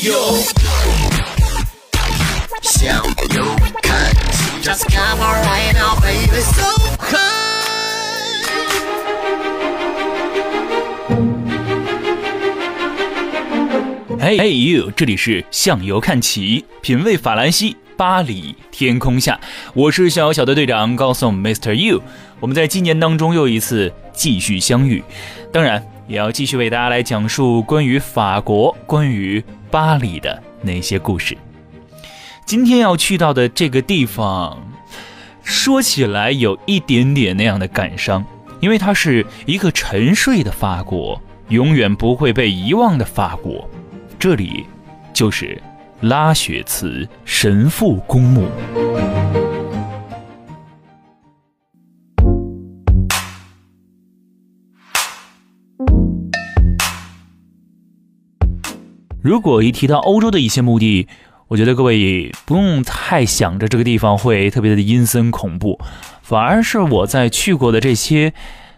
呦，向右看齐，Just come on right now, baby, so high。嘿嘿，you，这里是向右看齐，品味法兰西巴黎天空下，我是小小的队长高颂 Mr. You。我们在今年当中又一次继续相遇，当然也要继续为大家来讲述关于法国、关于巴黎的那些故事。今天要去到的这个地方，说起来有一点点那样的感伤，因为它是一个沉睡的法国，永远不会被遗忘的法国。这里就是拉雪茨神父公墓。如果一提到欧洲的一些墓地，我觉得各位不用太想着这个地方会特别的阴森恐怖，反而是我在去过的这些。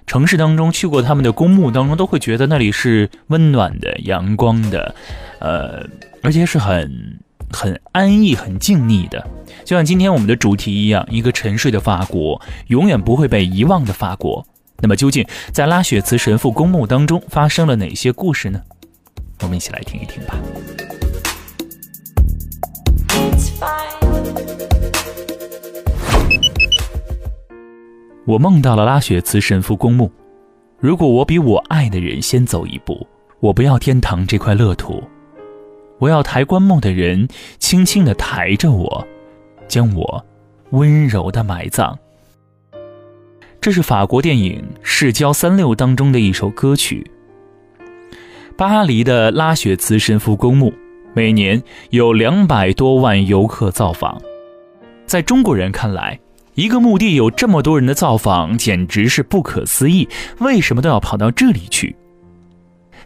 城市当中去过他们的公墓当中，都会觉得那里是温暖的、阳光的，呃，而且是很很安逸、很静谧的。就像今天我们的主题一样，一个沉睡的法国，永远不会被遗忘的法国。那么，究竟在拉雪茨神父公墓当中发生了哪些故事呢？我们一起来听一听吧。我梦到了拉雪茨神父公墓。如果我比我爱的人先走一步，我不要天堂这块乐土，我要抬棺木的人轻轻地抬着我，将我温柔地埋葬。这是法国电影《市郊三六》当中的一首歌曲。巴黎的拉雪茨神父公墓每年有两百多万游客造访，在中国人看来。一个墓地有这么多人的造访，简直是不可思议。为什么都要跑到这里去？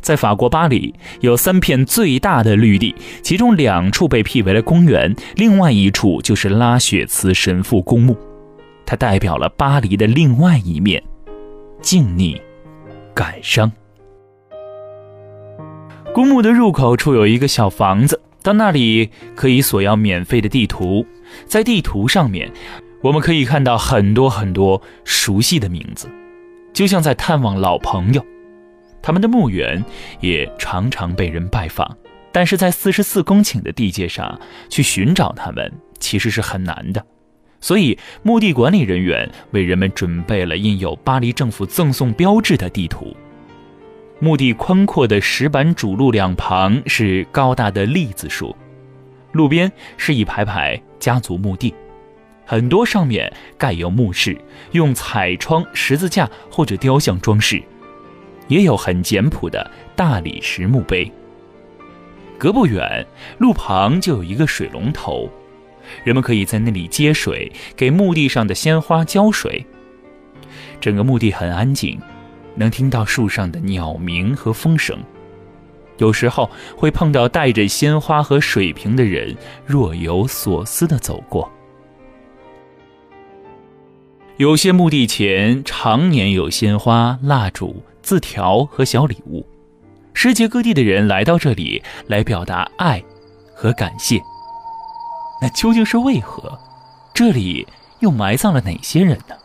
在法国巴黎有三片最大的绿地，其中两处被辟为了公园，另外一处就是拉雪茨神父公墓，它代表了巴黎的另外一面——静谧、感伤。公墓的入口处有一个小房子，到那里可以索要免费的地图，在地图上面。我们可以看到很多很多熟悉的名字，就像在探望老朋友。他们的墓园也常常被人拜访，但是在四十四公顷的地界上去寻找他们其实是很难的。所以，墓地管理人员为人们准备了印有巴黎政府赠送标志的地图。墓地宽阔的石板主路两旁是高大的栗子树，路边是一排排家族墓地。很多上面盖有墓室，用彩窗、十字架或者雕像装饰，也有很简朴的大理石墓碑。隔不远，路旁就有一个水龙头，人们可以在那里接水，给墓地上的鲜花浇水。整个墓地很安静，能听到树上的鸟鸣和风声。有时候会碰到带着鲜花和水瓶的人，若有所思地走过。有些墓地前常年有鲜花、蜡烛、字条和小礼物，世界各地的人来到这里来表达爱和感谢。那究竟是为何？这里又埋葬了哪些人呢？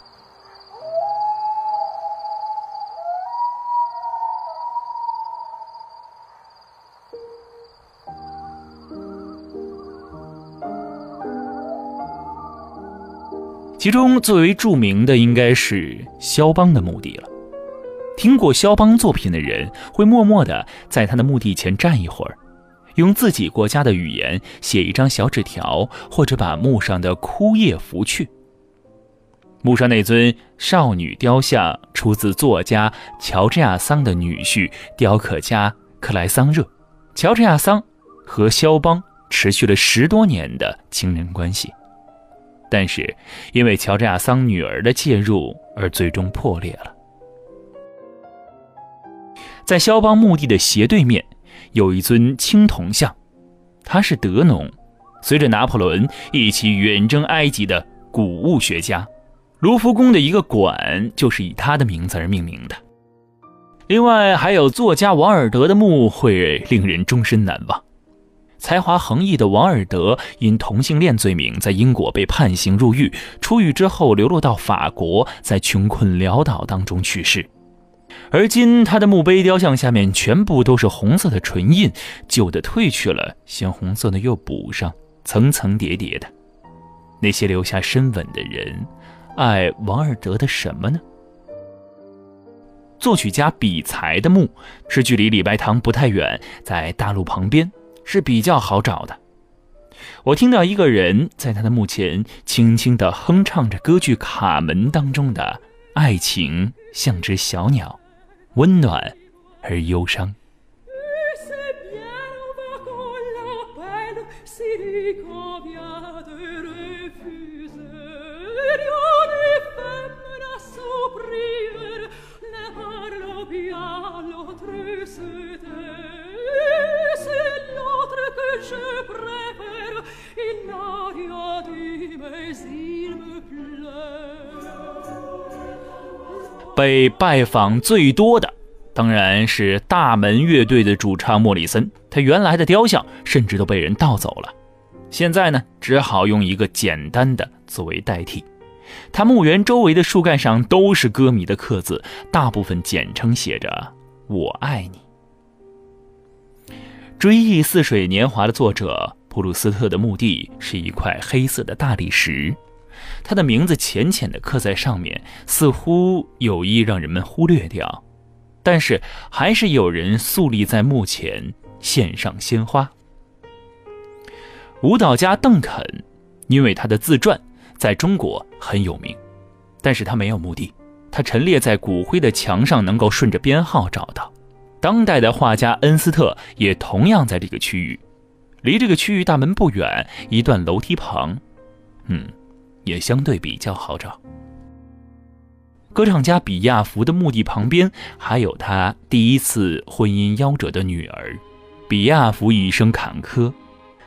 其中最为著名的应该是肖邦的墓地了。听过肖邦作品的人会默默地在他的墓地前站一会儿，用自己国家的语言写一张小纸条，或者把墓上的枯叶拂去。墓上那尊少女雕像出自作家乔治亚桑的女婿雕刻家克莱桑热。乔治亚桑和肖邦持续了十多年的情人关系。但是，因为乔治亚桑女儿的介入而最终破裂了。在肖邦墓地的斜对面，有一尊青铜像，他是德农，随着拿破仑一起远征埃及的古物学家。卢浮宫的一个馆就是以他的名字而命名的。另外，还有作家王尔德的墓会令人终身难忘。才华横溢的王尔德因同性恋罪名在英国被判刑入狱，出狱之后流落到法国，在穷困潦倒当中去世。而今他的墓碑雕像下面全部都是红色的唇印，旧的褪去了，鲜红色的又补上，层层叠叠的。那些留下深吻的人，爱王尔德的什么呢？作曲家比才的墓是距离礼拜堂不太远，在大路旁边，是比较好找的。我听到一个人在他的墓前轻轻地哼唱着歌剧《卡门》当中的“爱情像只小鸟，温暖而忧伤”。被拜访最多的，当然是大门乐队的主唱莫里森。他原来的雕像甚至都被人盗走了，现在呢，只好用一个简单的作为代替。他墓园周围的树干上都是歌迷的刻字，大部分简称写着“我爱你”。追忆似水年华的作者普鲁斯特的墓地是一块黑色的大理石。他的名字浅浅地刻在上面，似乎有意让人们忽略掉，但是还是有人肃立在墓前献上鲜花。舞蹈家邓肯，因为他的自传在中国很有名，但是他没有墓地，他陈列在骨灰的墙上，能够顺着编号找到。当代的画家恩斯特也同样在这个区域，离这个区域大门不远，一段楼梯旁，嗯。也相对比较好找。歌唱家比亚福的墓地旁边还有他第一次婚姻夭折的女儿。比亚福一生坎坷，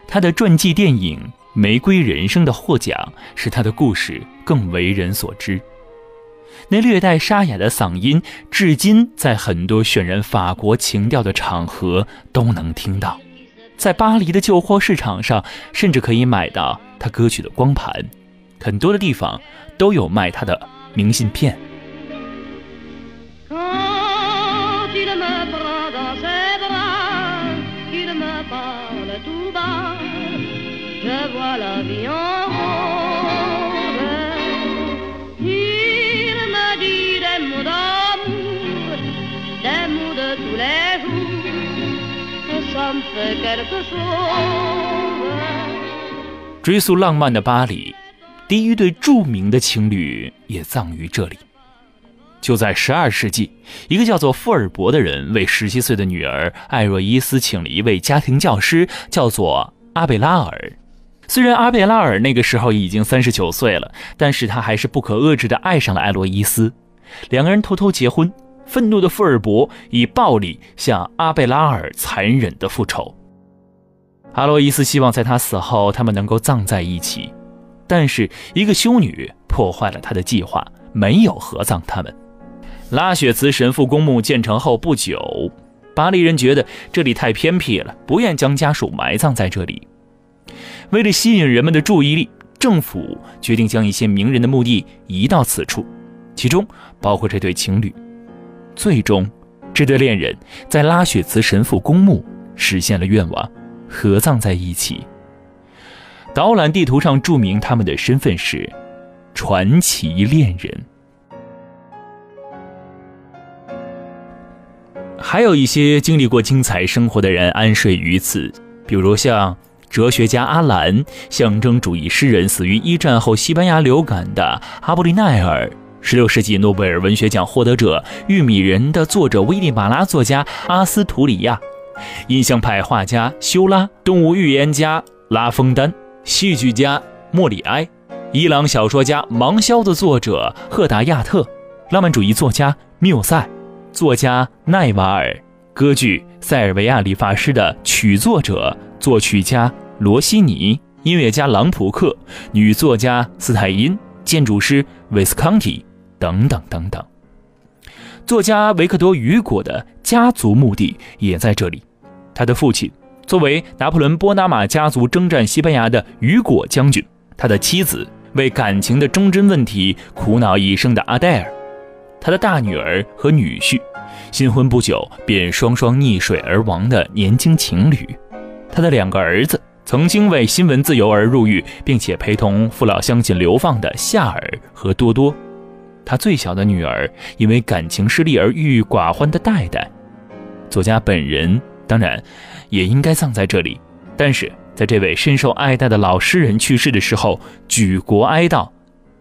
他的传记电影《玫瑰人生》的获奖，使他的故事更为人所知。那略带沙哑的嗓音，至今在很多渲染法国情调的场合都能听到。在巴黎的旧货市场上，甚至可以买到他歌曲的光盘。很多的地方都有卖他的明信片。追溯浪漫的巴黎。第一对著名的情侣也葬于这里。就在十二世纪，一个叫做富尔伯的人为十七岁的女儿艾若伊斯请了一位家庭教师，叫做阿贝拉尔。虽然阿贝拉尔那个时候已经三十九岁了，但是他还是不可遏制地爱上了艾洛伊斯。两个人偷偷结婚。愤怒的富尔伯以暴力向阿贝拉尔残忍地复仇。阿洛伊斯希望在他死后，他们能够葬在一起。但是一个修女破坏了他的计划，没有合葬他们。拉雪茨神父公墓建成后不久，巴黎人觉得这里太偏僻了，不愿将家属埋葬在这里。为了吸引人们的注意力，政府决定将一些名人的墓地移到此处，其中包括这对情侣。最终，这对恋人在拉雪茨神父公墓实现了愿望，合葬在一起。导览地图上注明他们的身份是传奇恋人，还有一些经历过精彩生活的人安睡于此，比如像哲学家阿兰、象征主义诗人、死于一战后西班牙流感的阿布利奈尔、十六世纪诺贝尔文学奖获得者《玉米人》的作者危地马拉、作家阿斯图里亚、印象派画家修拉、动物预言家拉封丹。戏剧家莫里埃，伊朗小说家《盲肖》的作者赫达亚特，浪漫主义作家缪塞，作家奈瓦尔，歌剧《塞尔维亚理发师》的曲作者、作曲家罗西尼，音乐家朗普克，女作家斯泰因，建筑师韦斯康提，等等等等。作家维克多·雨果的家族墓地也在这里，他的父亲。作为拿破仑波拿马家族征战西班牙的雨果将军，他的妻子为感情的忠贞问题苦恼一生的阿黛尔，他的大女儿和女婿，新婚不久便双双溺水而亡的年轻情侣，他的两个儿子曾经为新闻自由而入狱并且陪同父老乡亲流放的夏尔和多多，他最小的女儿因为感情失利而郁郁寡欢的戴戴，作家本人。当然，也应该葬在这里。但是，在这位深受爱戴的老诗人去世的时候，举国哀悼，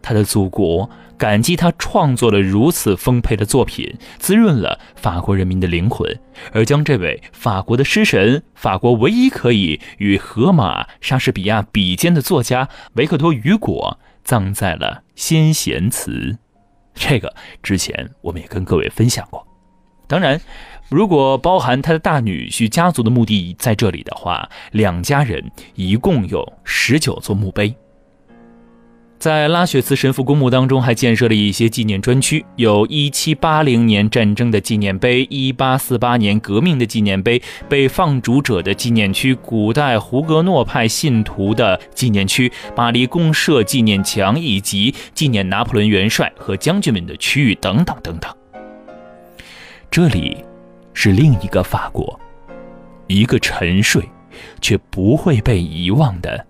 他的祖国感激他创作了如此丰沛的作品，滋润了法国人民的灵魂，而将这位法国的诗神、法国唯一可以与荷马、莎士比亚比肩的作家维克多·雨果葬在了先贤祠。这个之前我们也跟各位分享过。当然。如果包含他的大女婿家族的墓地在这里的话，两家人一共有十九座墓碑。在拉雪茨神父公墓当中，还建设了一些纪念专区，有一七八零年战争的纪念碑、一八四八年革命的纪念碑、被放逐者的纪念区、古代胡格诺派信徒的纪念区、巴黎公社纪念墙，以及纪念拿破仑元帅和将军们的区域等等等等。这里。是另一个法国，一个沉睡却不会被遗忘的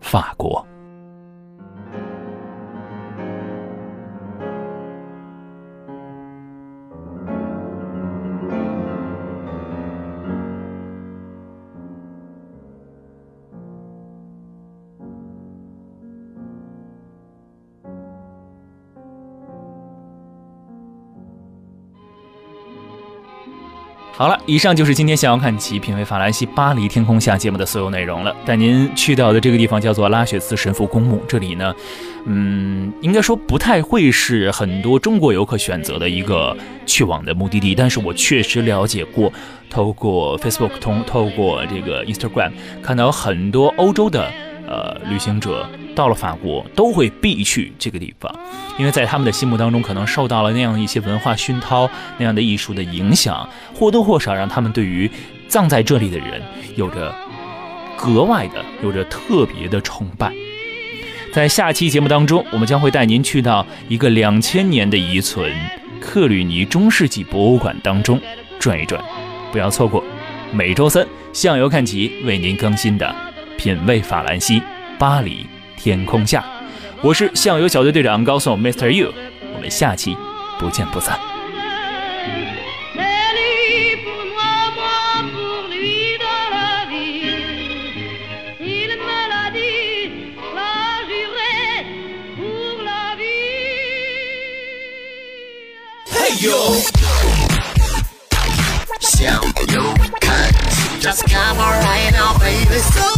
法国。好了，以上就是今天想要看齐品味法兰西巴黎天空下节目的所有内容了。带您去到的这个地方叫做拉雪茨神父公墓，这里呢，嗯，应该说不太会是很多中国游客选择的一个去往的目的地。但是我确实了解过，透过 Facebook 通，透过这个 Instagram，看到很多欧洲的呃旅行者。到了法国都会必去这个地方，因为在他们的心目当中，可能受到了那样一些文化熏陶，那样的艺术的影响，或多或少让他们对于葬在这里的人有着格外的、有着特别的崇拜。在下期节目当中，我们将会带您去到一个两千年的遗存——克吕尼中世纪博物馆当中转一转，不要错过每周三向游看齐为您更新的《品味法兰西巴黎》。天空下，我是向游小队队长高颂 Mr. You，我们下期不见不散。向右看齐，Just come right now, baby.